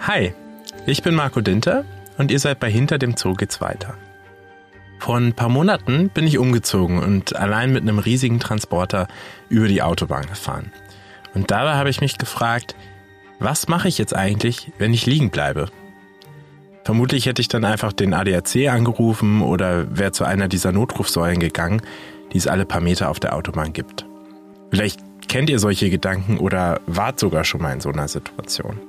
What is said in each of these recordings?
Hi, ich bin Marco Dinter und ihr seid bei Hinter dem Zoo geht's weiter. Vor ein paar Monaten bin ich umgezogen und allein mit einem riesigen Transporter über die Autobahn gefahren. Und dabei habe ich mich gefragt, was mache ich jetzt eigentlich, wenn ich liegen bleibe? Vermutlich hätte ich dann einfach den ADAC angerufen oder wäre zu einer dieser Notrufsäulen gegangen, die es alle paar Meter auf der Autobahn gibt. Vielleicht kennt ihr solche Gedanken oder wart sogar schon mal in so einer Situation.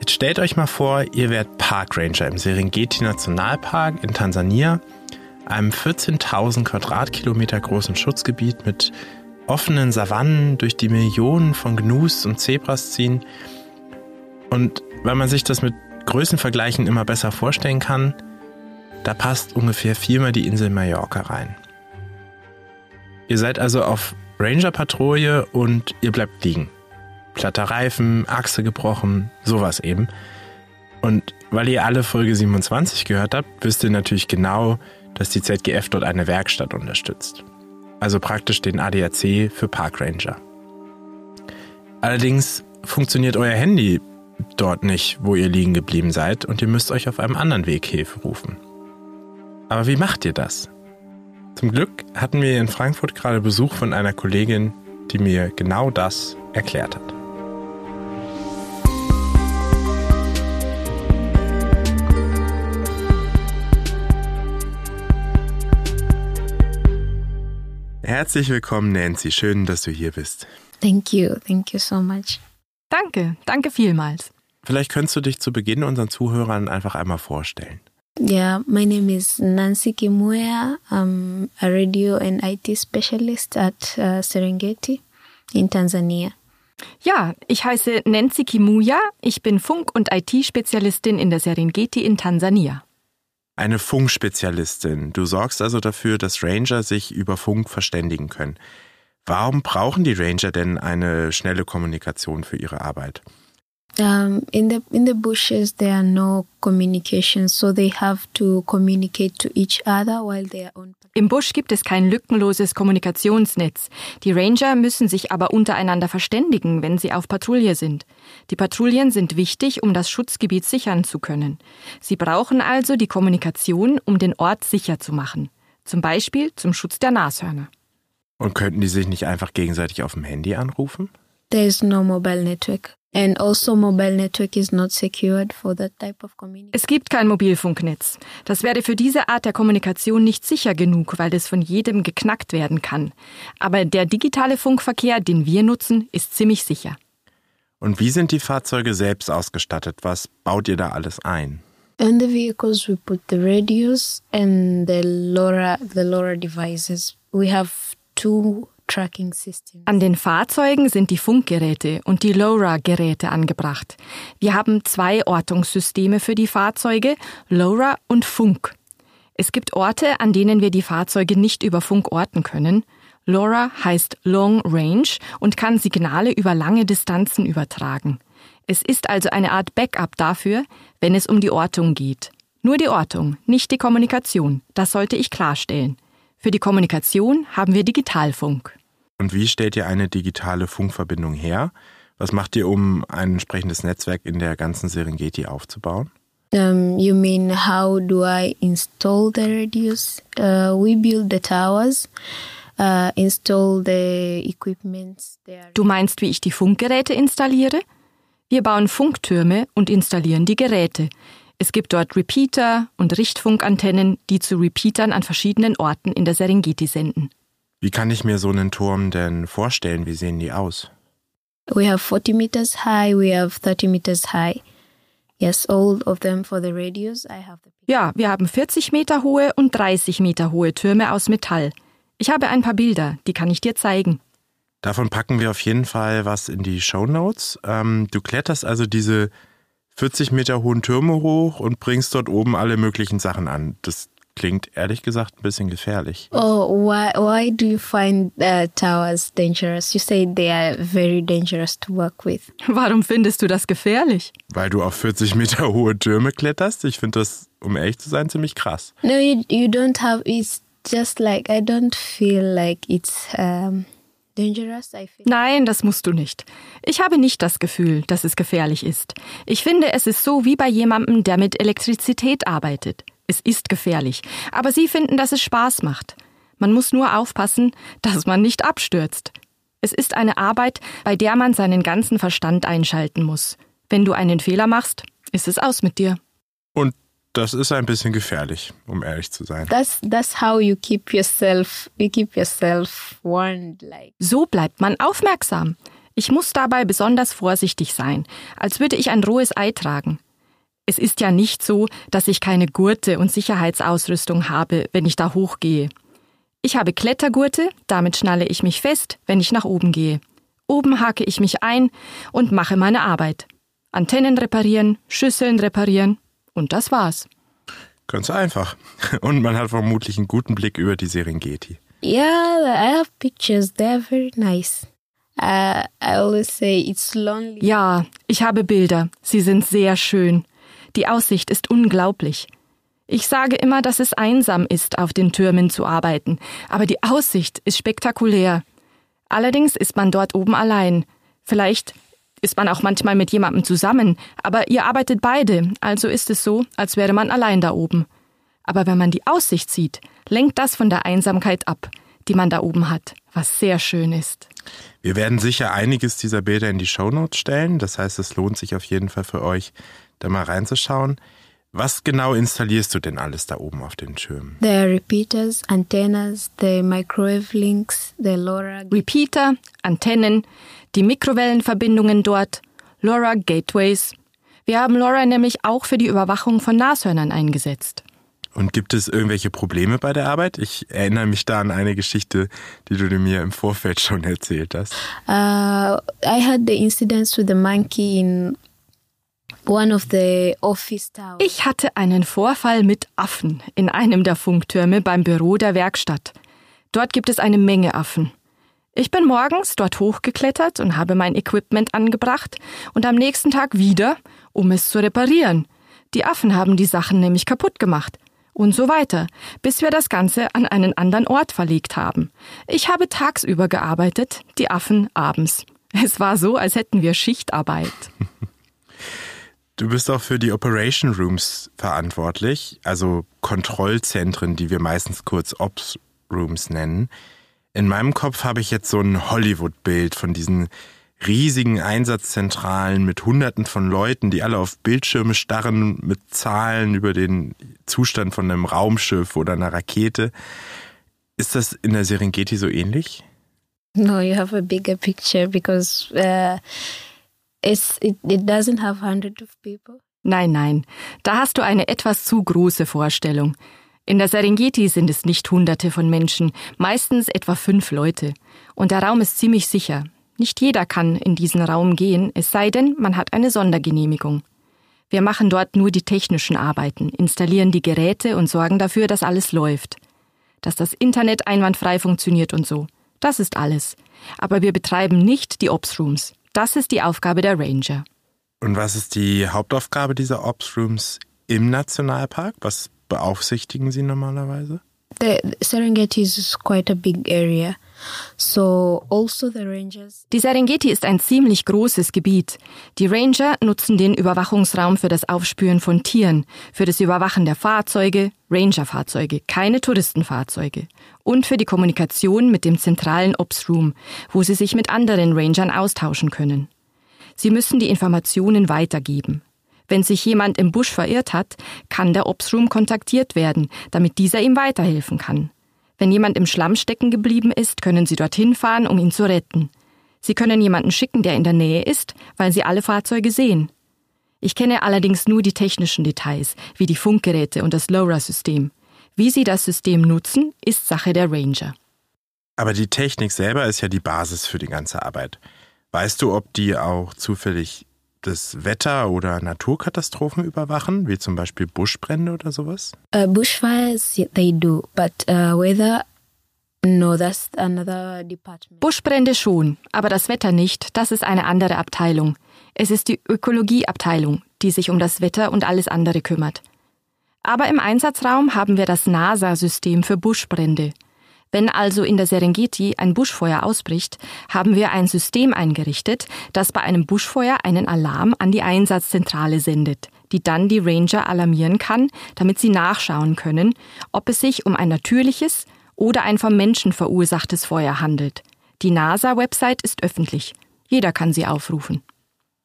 Jetzt stellt euch mal vor, ihr wärt Parkranger im Serengeti Nationalpark in Tansania, einem 14.000 Quadratkilometer großen Schutzgebiet mit offenen Savannen, durch die Millionen von Gnus und Zebras ziehen. Und weil man sich das mit Größenvergleichen immer besser vorstellen kann, da passt ungefähr viermal die Insel Mallorca rein. Ihr seid also auf Ranger-Patrouille und ihr bleibt liegen. Platter Reifen, Achse gebrochen, sowas eben. Und weil ihr alle Folge 27 gehört habt, wisst ihr natürlich genau, dass die ZGF dort eine Werkstatt unterstützt. Also praktisch den ADAC für Park Ranger. Allerdings funktioniert euer Handy dort nicht, wo ihr liegen geblieben seid und ihr müsst euch auf einem anderen Weg Hilfe rufen. Aber wie macht ihr das? Zum Glück hatten wir in Frankfurt gerade Besuch von einer Kollegin, die mir genau das erklärt hat. Herzlich willkommen, Nancy. Schön, dass du hier bist. Thank you. Thank you so much. Danke. Danke vielmals. Vielleicht könntest du dich zu Beginn unseren Zuhörern einfach einmal vorstellen. Yeah, my name is Nancy Kimuya. I'm a radio and IT specialist at uh, Serengeti in Tansania. Ja, ich heiße Nancy Kimuya. Ich bin Funk- und IT-Spezialistin in der Serengeti in Tansania. Eine Funkspezialistin. Du sorgst also dafür, dass Ranger sich über Funk verständigen können. Warum brauchen die Ranger denn eine schnelle Kommunikation für ihre Arbeit? Um, in the in the bushes, there are no communication, so they have to communicate to each other while they are on. Im Busch gibt es kein lückenloses Kommunikationsnetz. Die Ranger müssen sich aber untereinander verständigen, wenn sie auf Patrouille sind. Die Patrouillen sind wichtig, um das Schutzgebiet sichern zu können. Sie brauchen also die Kommunikation, um den Ort sicher zu machen. Zum Beispiel zum Schutz der Nashörner. Und könnten die sich nicht einfach gegenseitig auf dem Handy anrufen? There is no mobile network. And also mobile network is not secured for that type of communication. Es gibt kein Mobilfunknetz. Das wäre für diese Art der Kommunikation nicht sicher genug, weil es von jedem geknackt werden kann. Aber der digitale Funkverkehr, den wir nutzen, ist ziemlich sicher. Und wie sind die Fahrzeuge selbst ausgestattet? Was baut ihr da alles ein? In the vehicles, we put the radios and the LoRa, the LoRa devices. We have two. An den Fahrzeugen sind die Funkgeräte und die LoRa-Geräte angebracht. Wir haben zwei Ortungssysteme für die Fahrzeuge, LoRa und Funk. Es gibt Orte, an denen wir die Fahrzeuge nicht über Funk orten können. LoRa heißt Long Range und kann Signale über lange Distanzen übertragen. Es ist also eine Art Backup dafür, wenn es um die Ortung geht. Nur die Ortung, nicht die Kommunikation. Das sollte ich klarstellen. Für die Kommunikation haben wir Digitalfunk. Und wie stellt ihr eine digitale Funkverbindung her? Was macht ihr, um ein entsprechendes Netzwerk in der ganzen Serengeti aufzubauen? Um, you mean how do I install the radios? Uh, we build the towers, uh, install the equipment. There. Du meinst, wie ich die Funkgeräte installiere? Wir bauen Funktürme und installieren die Geräte. Es gibt dort Repeater und Richtfunkantennen, die zu Repeatern an verschiedenen Orten in der Serengeti senden. Wie kann ich mir so einen Turm denn vorstellen? Wie sehen die aus? We have 40 meters high, we have 30 meters high. Yes, all of them for the radios. I have the Ja, wir haben 40 Meter hohe und 30 Meter hohe Türme aus Metall. Ich habe ein paar Bilder, die kann ich dir zeigen. Davon packen wir auf jeden Fall was in die Show Notes. Ähm, du kletterst also diese 40 Meter hohen Türme hoch und bringst dort oben alle möglichen Sachen an. Das klingt ehrlich gesagt ein bisschen gefährlich. Oh, why why do you find uh, towers dangerous? You say they are very dangerous to work with. Warum findest du das gefährlich? Weil du auf 40 Meter hohe Türme kletterst. Ich finde das, um ehrlich zu sein, ziemlich krass. No, you you don't have. It's just like I don't feel like it's um, dangerous? I feel. Nein, das musst du nicht. Ich habe nicht das Gefühl, dass es gefährlich ist. Ich finde, es ist so wie bei jemandem, der mit Elektrizität arbeitet. Es ist gefährlich, aber sie finden, dass es Spaß macht. Man muss nur aufpassen, dass man nicht abstürzt. Es ist eine Arbeit, bei der man seinen ganzen Verstand einschalten muss. Wenn du einen Fehler machst, ist es aus mit dir. Und das ist ein bisschen gefährlich, um ehrlich zu sein. That's that's how you keep yourself you keep yourself warned like So bleibt man aufmerksam. Ich muss dabei besonders vorsichtig sein, als würde ich ein rohes Ei tragen. Es ist ja nicht so, dass ich keine Gurte und Sicherheitsausrüstung habe, wenn ich da hochgehe. Ich habe Klettergurte, damit schnalle ich mich fest, wenn ich nach oben gehe. Oben hake ich mich ein und mache meine Arbeit. Antennen reparieren, Schüsseln reparieren und das war's. Ganz einfach. Und man hat vermutlich einen guten Blick über die Serengeti. yeah, I have pictures. They're very nice. Uh, I always say it's lonely. Ja, ich habe Bilder. Sie sind sehr schön. Die Aussicht ist unglaublich. Ich sage immer, dass es einsam ist, auf den Türmen zu arbeiten, aber die Aussicht ist spektakulär. Allerdings ist man dort oben allein. Vielleicht ist man auch manchmal mit jemandem zusammen, aber ihr arbeitet beide, also ist es so, als wäre man allein da oben. Aber wenn man die Aussicht sieht, lenkt das von der Einsamkeit ab, die man da oben hat, was sehr schön ist. Wir werden sicher einiges dieser Bilder in die Shownotes stellen. Das heißt, es lohnt sich auf jeden Fall für euch, da mal reinzuschauen. Was genau installierst du denn alles da oben auf den Türmen? The repeaters, antennas, the microwave links, the LoRa. Repeater, Antennen, die Mikrowellenverbindungen dort, LoRa Gateways. Wir haben LoRa nämlich auch für die Überwachung von Nashörnern eingesetzt. Und gibt es irgendwelche Probleme bei der Arbeit? Ich erinnere mich da an eine Geschichte, die du mir im Vorfeld schon erzählt hast. Uh, I had the incidents with the monkey in one of the office towers. Ich hatte einen Vorfall mit Affen in einem der Funktürme beim Büro der Werkstatt. Dort gibt es eine Menge Affen. Ich bin morgens dort hochgeklettert und habe mein Equipment angebracht und am nächsten Tag wieder, um es zu reparieren. Die Affen haben die Sachen nämlich kaputt gemacht. Und so weiter, bis wir das Ganze an einen anderen Ort verlegt haben. Ich habe tagsüber gearbeitet, die Affen abends. Es war so, als hätten wir Schichtarbeit. Du bist auch für die Operation Rooms verantwortlich, also Kontrollzentren, die wir meistens kurz Ops Rooms nennen. In meinem Kopf habe ich jetzt so ein Hollywood-Bild von diesen riesigen Einsatzzentralen mit Hunderten von Leuten, die alle auf Bildschirme starren mit Zahlen über den Zustand von einem Raumschiff oder einer Rakete. Ist das in der Serengeti so ähnlich? No, you have a bigger picture because uh, it's it, it doesn't have hundreds. Nein, nein, da hast du eine etwas zu große Vorstellung. In der Serengeti sind es nicht Hunderte von Menschen, meistens etwa fünf Leute. Und der Raum ist ziemlich sicher. Nicht jeder kann in diesen Raum gehen, es sei denn, man hat eine Sondergenehmigung. Wir machen dort nur die technischen Arbeiten, installieren die Geräte und sorgen dafür, dass alles läuft. Dass das Internet einwandfrei funktioniert und so. Das ist alles. Aber wir betreiben nicht die Ops Rooms. Das ist die Aufgabe der Ranger. Und was ist die Hauptaufgabe dieser Ops Rooms im Nationalpark? Was beaufsichtigen Sie normalerweise? The Serengeti is quite a big area. So also the rangers Die Serengeti ist ein ziemlich großes Gebiet. Die Ranger nutzen den Überwachungsraum für das Aufspüren von Tieren, für das Überwachen der Fahrzeuge, Ranger-Fahrzeuge, keine Touristenfahrzeuge, und für die Kommunikation mit dem zentralen Ops Room, wo sie sich mit anderen Rangern austauschen können. Sie müssen die Informationen weitergeben. Wenn sich jemand im Busch verirrt hat, kann der Ops Room kontaktiert werden, damit dieser ihm weiterhelfen kann. Wenn jemand im Schlamm stecken geblieben ist, können Sie dorthin fahren, um ihn zu retten. Sie können jemanden schicken, der in der Nähe ist, weil Sie alle Fahrzeuge sehen. Ich kenne allerdings nur die technischen Details, wie die Funkgeräte und das LoRa-System. Wie Sie das System nutzen, ist Sache der Ranger. Aber die Technik selber ist ja die Basis für die ganze Arbeit. Weißt du, ob die auch zufällig das Wetter oder Naturkatastrophen überwachen, wie zum Beispiel Buschbrände oder sowas? uh, bushfires they do, but uh, weather no, that's another department. Buschbrände schon, aber das Wetter nicht, das ist eine andere Abteilung. Es ist die Ökologieabteilung, die sich um das Wetter und alles andere kümmert. Aber im Einsatzraum haben wir das NASA-System für Buschbrände. Wenn also in der Serengeti ein Buschfeuer ausbricht, haben wir ein System eingerichtet, das bei einem Buschfeuer einen Alarm an die Einsatzzentrale sendet, die dann die Ranger alarmieren kann, damit sie nachschauen können, ob es sich um ein natürliches oder ein vom Menschen verursachtes Feuer handelt. Die NASA-Website ist öffentlich. Jeder kann sie aufrufen.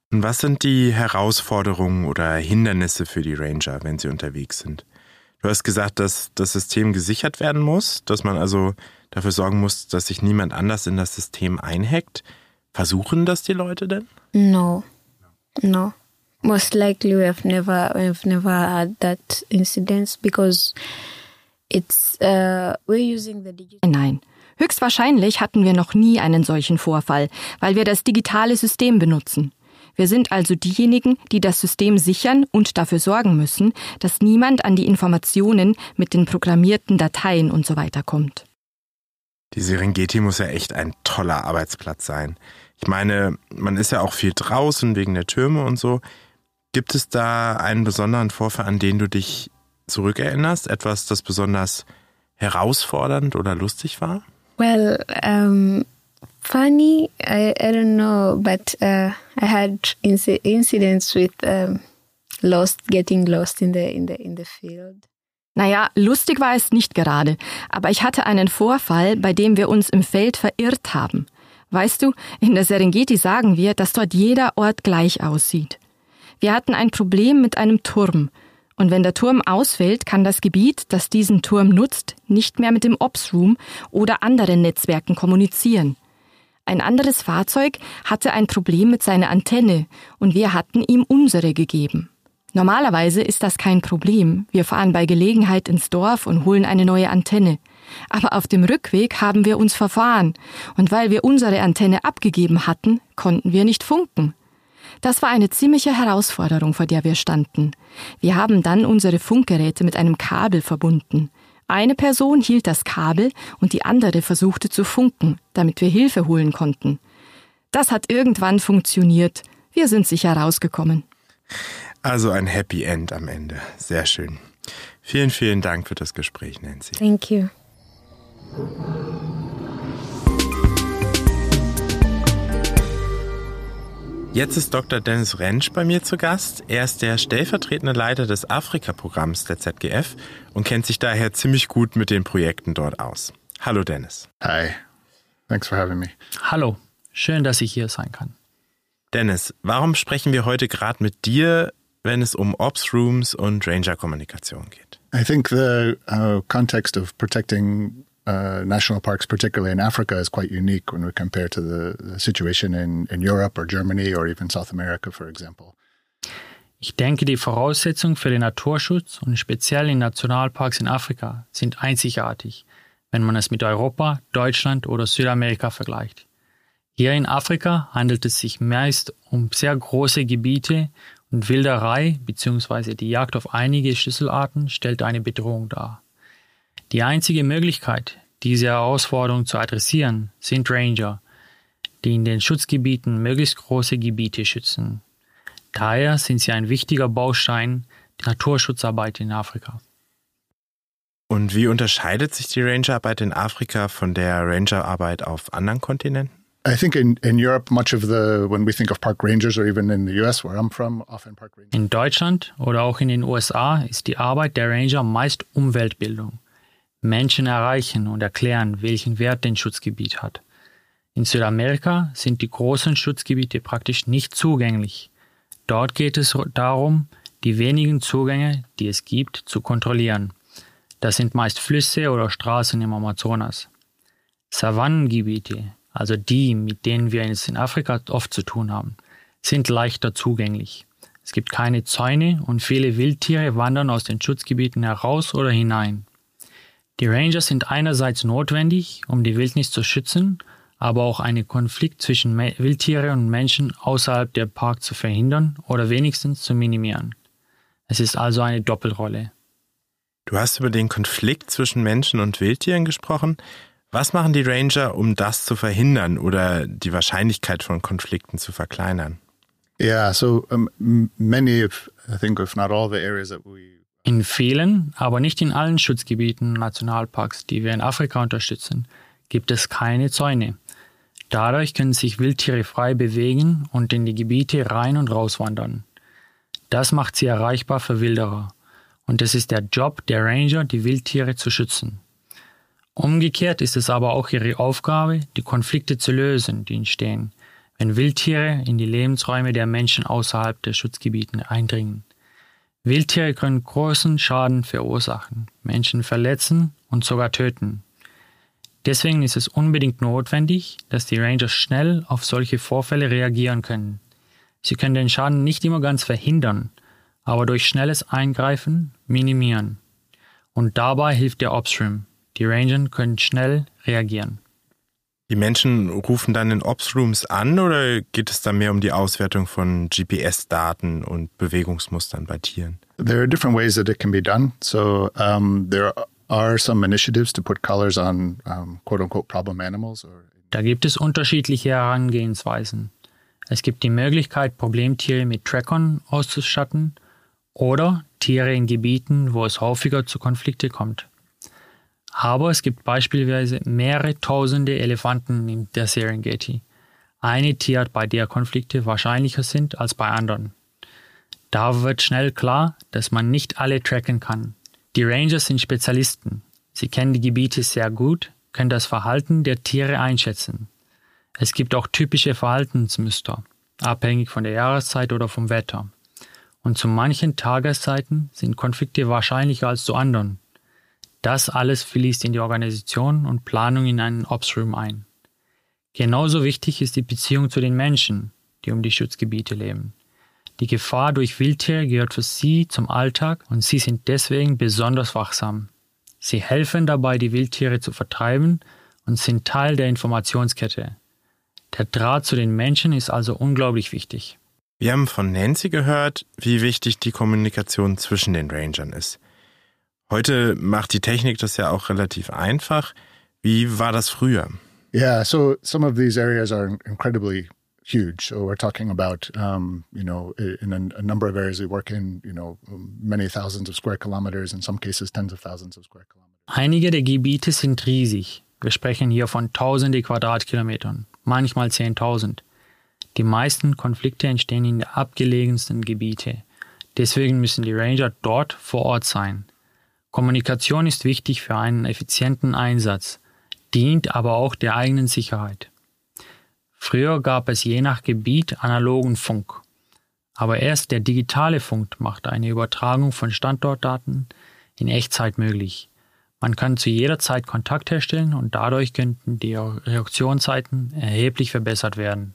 Was sind die Herausforderungen oder Hindernisse für die Ranger, wenn sie unterwegs sind? Du hast gesagt, dass das System gesichert werden muss, dass man also dafür sorgen muss, dass sich niemand anders in das System einhackt. Versuchen das die Leute denn? No, no. Most likely we have never we've never had that incident because it's uh, we're using the digital. Nein. Höchstwahrscheinlich hatten wir noch nie einen solchen Vorfall, weil wir das digitale System benutzen. Wir sind also diejenigen, die das System sichern und dafür sorgen müssen, dass niemand an die Informationen mit den programmierten Dateien und so weiter kommt. Die Serengeti muss ja echt ein toller Arbeitsplatz sein. Ich meine, man ist ja auch viel draußen wegen der Türme und so. Gibt es da einen besonderen Vorfall, an den du dich zurückerinnerst? Etwas, das besonders herausfordernd oder lustig war? Well, um, funny, I, I don't know, but uh, I had inc incidents with um, lost, getting lost in the in the in the field. Naja, lustig war es nicht gerade, aber ich hatte einen Vorfall, bei dem wir uns im Feld verirrt haben. Weißt du, in der Serengeti sagen wir, dass dort jeder Ort gleich aussieht. Wir hatten ein Problem mit einem Turm. Und wenn der Turm ausfällt, kann das Gebiet, das diesen Turm nutzt, nicht mehr mit dem Ops Room oder anderen Netzwerken kommunizieren. Ein anderes Fahrzeug hatte ein Problem mit seiner Antenne und wir hatten ihm unsere gegeben. Normalerweise ist das kein Problem. Wir fahren bei Gelegenheit ins Dorf und holen eine neue Antenne. Aber auf dem Rückweg haben wir uns verfahren und weil wir unsere Antenne abgegeben hatten, konnten wir nicht funken. Das war eine ziemliche Herausforderung, vor der wir standen. Wir haben dann unsere Funkgeräte mit einem Kabel verbunden. Eine Person hielt das Kabel und die andere versuchte zu funken, damit wir Hilfe holen konnten. Das hat irgendwann funktioniert. Wir sind sicher rausgekommen. Also ein Happy End am Ende. Sehr schön. Vielen, vielen Dank für das Gespräch, Nancy. Thank you. Jetzt ist Dr. Dennis Rentsch bei mir zu Gast. Er ist der stellvertretende Leiter des Afrika-Programms der ZGF und kennt sich daher ziemlich gut mit den Projekten dort aus. Hallo Dennis. Hi. Thanks for having me. Hallo. Schön, dass ich hier sein kann. Dennis, warum sprechen wir heute gerade mit dir, wenn es um Ops Rooms und Ranger-Kommunikation geht? I think the uh, context of protecting uh, national parks, particularly in Africa, is quite unique when we compare to the, the situation in, in Europe or Germany or even South America, for example. Ich denke, die Voraussetzungen für den Naturschutz und speziell in Nationalparks in Afrika sind einzigartig, wenn man es mit Europa, Deutschland oder Südamerika vergleicht. Hier in Afrika handelt es sich meist um sehr große Gebiete und Wilderei bzw. die Jagd auf einige Schlüsselarten stellt eine Bedrohung dar. Die einzige Möglichkeit, diese Herausforderung zu adressieren, sind Ranger, die in den Schutzgebieten möglichst große Gebiete schützen. Daher sind sie ein wichtiger Baustein der Naturschutzarbeit in Afrika. Und wie unterscheidet sich die Rangerarbeit in Afrika von der Rangerarbeit auf anderen Kontinenten? I think in, in Europe, much of the, when we think of park rangers or even in the US, where I'm from, often park rangers. In Deutschland oder auch in den USA ist die Arbeit der Ranger meist Umweltbildung. Menschen erreichen und erklären, welchen Wert ein Schutzgebiet hat. In Südamerika sind die großen Schutzgebiete praktisch nicht zugänglich. Dort geht es darum, die wenigen Zugänge, die es gibt, zu kontrollieren. Das sind meist Flüsse oder Straßen im Amazonas. Savannengebiete, also die, mit denen wir es in Afrika oft zu tun haben, sind leichter zugänglich. Es gibt keine Zäune und viele Wildtiere wandern aus den Schutzgebieten heraus oder hinein. Die Rangers sind einerseits notwendig, um die Wildnis zu schützen, aber auch einen Konflikt zwischen Wildtiere und Menschen außerhalb der Park zu verhindern oder wenigstens zu minimieren. Es ist also eine Doppelrolle. Du hast über den Konflikt zwischen Menschen und Wildtieren gesprochen. Was machen die Ranger, um das zu verhindern oder die Wahrscheinlichkeit von Konflikten zu verkleinern? Yeah, so um, many, of, I think, if not all the areas that we In vielen, aber nicht in allen Schutzgebieten Nationalparks, die wir in Afrika unterstützen, gibt es keine Zäune. Dadurch können sich Wildtiere frei bewegen und in die Gebiete rein und rauswandern. Das macht sie erreichbar für Wilderer. Und es ist der Job der Ranger, die Wildtiere zu schützen. Umgekehrt ist es aber auch ihre Aufgabe, die Konflikte zu lösen, die entstehen, wenn Wildtiere in die Lebensräume der Menschen außerhalb der Schutzgebiete eindringen. Wildtiere können großen Schaden verursachen, Menschen verletzen und sogar töten. Deswegen ist es unbedingt notwendig, dass die Rangers schnell auf solche Vorfälle reagieren können. Sie können den Schaden nicht immer ganz verhindern, aber durch schnelles Eingreifen minimieren. Und dabei hilft der Opstream. Die Ranger können schnell reagieren. Die Menschen rufen dann in Ops-Rooms an oder geht es da mehr um die Auswertung von GPS-Daten und Bewegungsmustern bei Tieren? There are different ways that it can be done. So um, there are some initiatives to put collars on um, quote unquote problem animals. Or da gibt es unterschiedliche Herangehensweisen. Es gibt die Möglichkeit, Problemtiere mit Trackern auszustatten oder Tiere in Gebieten, wo es häufiger zu Konflikten kommt. Aber es gibt beispielsweise mehrere tausende Elefanten in der Serengeti. Eine Tierart, bei der Konflikte wahrscheinlicher sind als bei anderen. Da wird schnell klar, dass man nicht alle tracken kann. Die Rangers sind Spezialisten. Sie kennen die Gebiete sehr gut, können das Verhalten der Tiere einschätzen. Es gibt auch typische Verhaltensmuster, abhängig von der Jahreszeit oder vom Wetter. Und zu manchen Tageszeiten sind Konflikte wahrscheinlicher als zu anderen. Das alles fließt in die Organisation und Planung in einen Ops-Room ein. Genauso wichtig ist die Beziehung zu den Menschen, die um die Schutzgebiete leben. Die Gefahr durch Wildtiere gehört für sie zum Alltag und sie sind deswegen besonders wachsam. Sie helfen dabei, die Wildtiere zu vertreiben und sind Teil der Informationskette. Der Draht zu den Menschen ist also unglaublich wichtig. Wir haben von Nancy gehört, wie wichtig die Kommunikation zwischen den Rangern ist. Heute macht die Technik das ja auch relativ einfach. Wie war das früher? Yeah, so some of these areas are incredibly huge. So we're talking about, um, you know, in a, a, number of areas we work in, you know, many thousands of square kilometers, in some cases tens of thousands of square kilometers. Einige der Gebiete sind riesig. Wir sprechen hier von tausende Quadratkilometern, manchmal zehntausend. Die meisten Konflikte entstehen in den abgelegensten Gebiete. Deswegen müssen die Ranger dort vor Ort sein. Kommunikation ist wichtig für einen effizienten Einsatz, dient aber auch der eigenen Sicherheit. Früher gab es je nach Gebiet analogen Funk. Aber erst der digitale Funk macht eine Übertragung von Standortdaten in Echtzeit möglich. Man kann zu jeder Zeit Kontakt herstellen und dadurch könnten die Reaktionszeiten erheblich verbessert werden.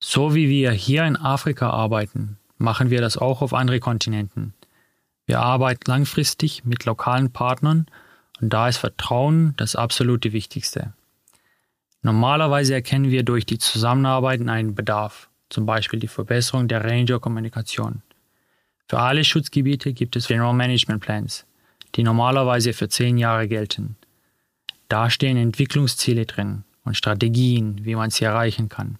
So wie wir hier in Afrika arbeiten, machen wir das auch auf anderen Kontinenten. Wir arbeiten langfristig mit lokalen Partnern und da ist Vertrauen das absolute Wichtigste. Normalerweise erkennen wir durch die Zusammenarbeit einen Bedarf, zum Beispiel die Verbesserung der Ranger-Kommunikation. Für alle Schutzgebiete gibt es General Management Plans, die normalerweise für zehn Jahre gelten. Da stehen Entwicklungsziele drin und Strategien, wie man sie erreichen kann.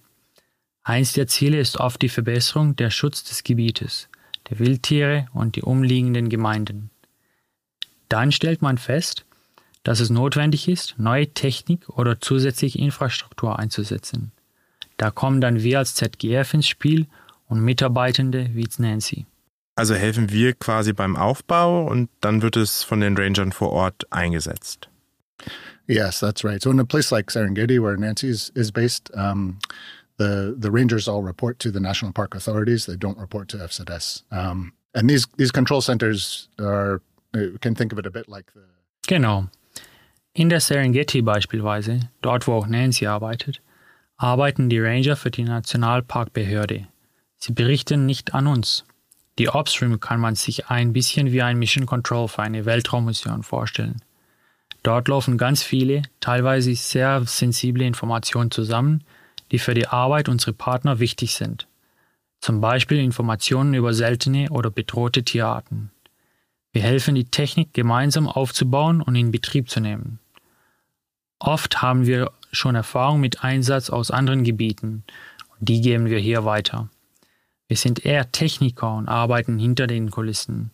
Eins der Ziele ist oft die Verbesserung der Schutz des Gebietes der Wildtiere und die umliegenden Gemeinden. Dann stellt man fest, dass es notwendig ist, neue Technik oder zusätzliche Infrastruktur einzusetzen. Da kommen dann wir als ZGF ins Spiel und Mitarbeitende wie Nancy. Also helfen wir quasi beim Aufbau und dann wird es von den Rangern vor Ort eingesetzt. Yes, that's right. So in a place like Serengeti, where Nancy is, is based, um, the the rangers all report to the national park authorities. They don't report to FZS. Um, and these these control centers are you can think of it a bit like the Genau. In der Serengeti beispielsweise, dort wo auch Nancy arbeitet, arbeiten die Ranger für die Nationalparkbehörde. Sie berichten nicht an uns. Die Opstream kann man sich ein bisschen wie ein Mission Control für eine Weltraummission vorstellen. Dort laufen ganz viele, teilweise sehr sensible Informationen zusammen, die für die Arbeit unserer Partner wichtig sind. Zum Beispiel Informationen über seltene oder bedrohte Tierarten. Wir helfen, die Technik gemeinsam aufzubauen und in Betrieb zu nehmen. Oft haben wir schon Erfahrung mit Einsatz aus anderen Gebieten und die geben wir hier weiter. Wir sind eher Techniker und arbeiten hinter den Kulissen.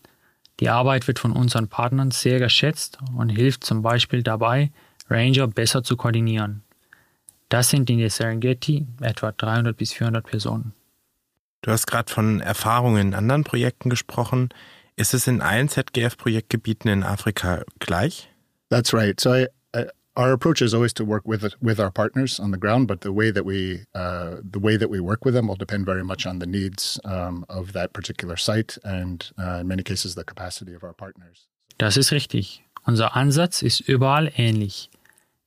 Die Arbeit wird von unseren Partnern sehr geschätzt und hilft zum Beispiel dabei, Ranger besser zu koordinieren. Das sind in der Serengeti etwa 300 bis 400 Personen. Du hast gerade von Erfahrungen in anderen Projekten gesprochen. Ist es in allen ZGF-Projektgebieten in Afrika gleich? That's right. So I, I, our approach is always to work with with our partners on the ground, but the way that we uh, the way that we work with them will depend very much on the needs um, of that particular site and uh, in many cases the capacity of our partners. Das ist richtig. Unser Ansatz ist überall ähnlich.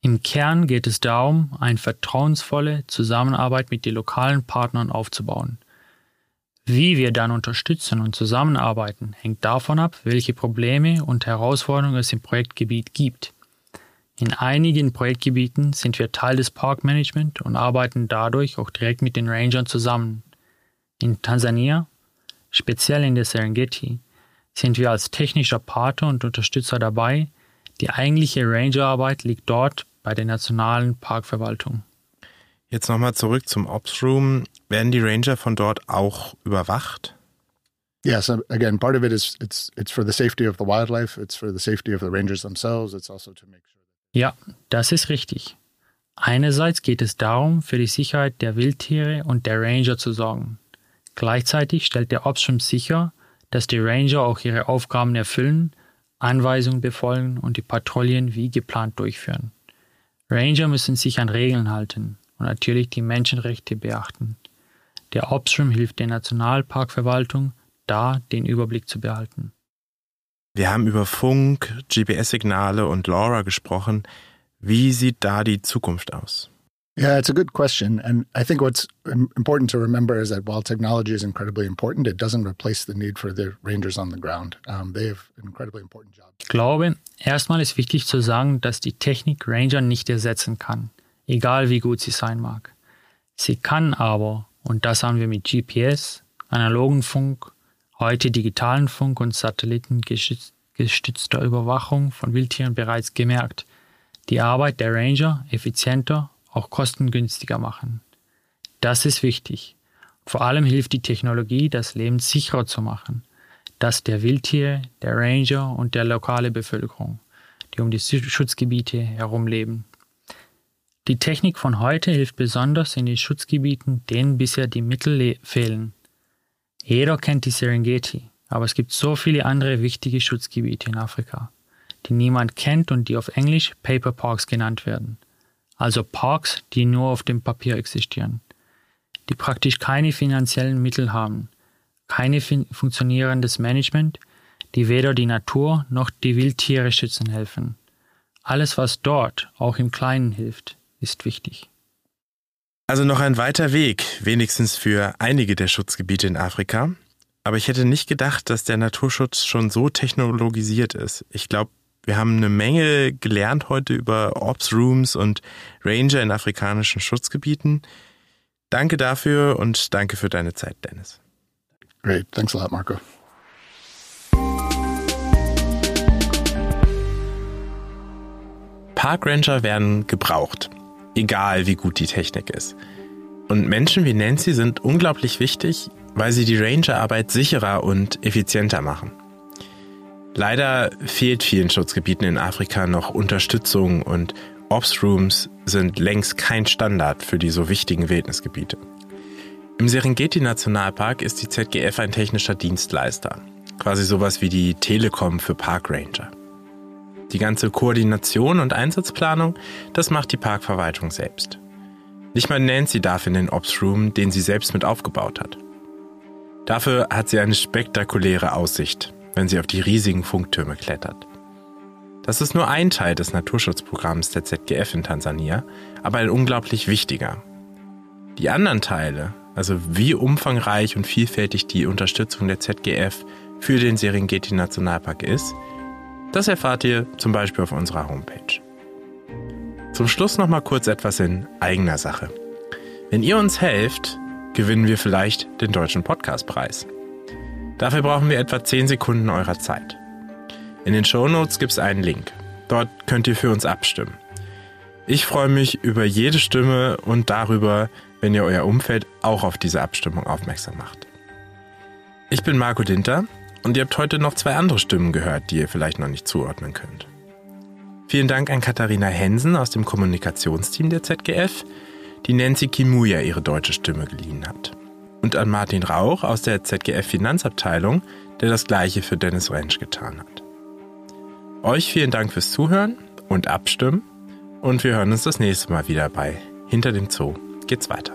Im Kern geht es darum, eine vertrauensvolle Zusammenarbeit mit den lokalen Partnern aufzubauen. Wie wir dann unterstützen und zusammenarbeiten, hängt davon ab, welche Probleme und Herausforderungen es im Projektgebiet gibt. In einigen Projektgebieten sind wir Teil des Parkmanagement und arbeiten dadurch auch direkt mit den Rangern zusammen. In Tansania, speziell in der Serengeti, sind wir als technischer Partner und Unterstützer dabei. Die eigentliche Rangerarbeit liegt dort bei der nationalen Parkverwaltung. Jetzt nochmal zurück zum Ops Room. Werden die Ranger von dort auch überwacht? Yes, again, part of it is it's it's for the safety of the wildlife, it's for the safety of the rangers themselves, it's also to make sure. Ja, das ist richtig. Einerseits geht es darum, für die Sicherheit der Wildtiere und der Ranger zu sorgen. Gleichzeitig stellt der Obstrom sicher, dass die Ranger auch ihre Aufgaben erfüllen, Anweisungen befolgen und die Patrouillen wie geplant durchführen. Ranger müssen sich an Regeln halten und natürlich die Menschenrechte beachten. Der Obstrom hilft der Nationalparkverwaltung, da den Überblick zu behalten. Wir haben über Funk, GPS-Signale und LoRa gesprochen. Wie sieht da die Zukunft aus? Yeah, it's a good question. And I think what's important to remember is that while technology is incredibly important, it doesn't replace the need for the rangers on the ground. Um, they have an incredibly important job. Ich glaube, erstmal ist wichtig zu sagen, dass die Technik Ranger nicht ersetzen kann, egal wie gut sie sein mag. Sie kann aber, und das haben wir mit GPS, analogen Funk, heute digitalen Funk und satellitengestützter Überwachung von Wildtieren bereits gemerkt, die Arbeit der Ranger effizienter auch kostengünstiger machen. Das ist wichtig. Vor allem hilft die Technologie, das Leben sicherer zu machen. Das der Wildtiere, der Ranger und der lokale Bevölkerung, die um die Schutzgebiete herum leben. Die Technik von heute hilft besonders in den Schutzgebieten, denen bisher die Mittel fehlen. Jeder kennt die Serengeti, aber es gibt so viele andere wichtige Schutzgebiete in Afrika, die niemand kennt und die auf Englisch Paper Parks genannt werden also Parks, die nur auf dem Papier existieren, die praktisch keine finanziellen Mittel haben, keine funktionierendes Management, die weder die Natur noch die Wildtiere schützen helfen. Alles, was dort auch im Kleinen hilft, ist wichtig. Also noch ein weiter Weg, wenigstens für einige der Schutzgebiete in Afrika. Aber ich hätte nicht gedacht, dass der Naturschutz schon so technologisiert ist. Ich glaube, wir haben eine Menge gelernt heute über Ops Rooms und Ranger in afrikanischen Schutzgebieten. Danke dafür und danke für deine Zeit, Dennis. Great. Thanks a lot, Marco. Parkranger werden gebraucht, egal wie gut die Technik ist. Und Menschen wie Nancy sind unglaublich wichtig, weil sie die Rangerarbeit sicherer und effizienter machen. Leider fehlt vielen Schutzgebieten in Afrika noch Unterstützung und Ops Rooms sind längst kein Standard für die so wichtigen Wildnisgebiete. Im Serengeti Nationalpark ist die ZGF ein technischer Dienstleister, quasi sowas wie die Telekom für Parkranger. Die ganze Koordination und Einsatzplanung, das macht die Parkverwaltung selbst. Nicht mal Nancy darf in den Ops Room, den sie selbst mit aufgebaut hat. Dafür hat sie eine spektakuläre Aussicht, wenn sie auf die riesigen Funktürme klettert. Das ist nur ein Teil des Naturschutzprogramms der ZGF in Tansania, aber ein unglaublich wichtiger. Die anderen Teile, also wie umfangreich und vielfältig die Unterstützung der ZGF für den Serengeti Nationalpark ist, das erfahrt ihr zum Beispiel auf unserer Homepage. Zum Schluss noch mal kurz etwas in eigener Sache. Wenn ihr uns helft, gewinnen wir vielleicht den Deutschen Podcastpreis. Dafür brauchen wir etwa 10 Sekunden eurer Zeit. In den Shownotes gibt es einen Link. Dort könnt ihr für uns abstimmen. Ich freue mich über jede Stimme und darüber, wenn ihr euer Umfeld auch auf diese Abstimmung aufmerksam macht. Ich bin Marco Dinter Und ihr habt heute noch zwei andere Stimmen gehört, die ihr vielleicht noch nicht zuordnen könnt. Vielen Dank an Katharina Hensen aus dem Kommunikationsteam der ZGF, die Nancy Kimuya ihre deutsche Stimme geliehen hat. Und an Martin Rauch aus der ZGF Finanzabteilung, der das gleiche für Dennis Rentsch getan hat. Euch vielen Dank fürs Zuhören und Abstimmen und wir hören uns das nächste Mal wieder bei Hinter dem Zoo geht's weiter.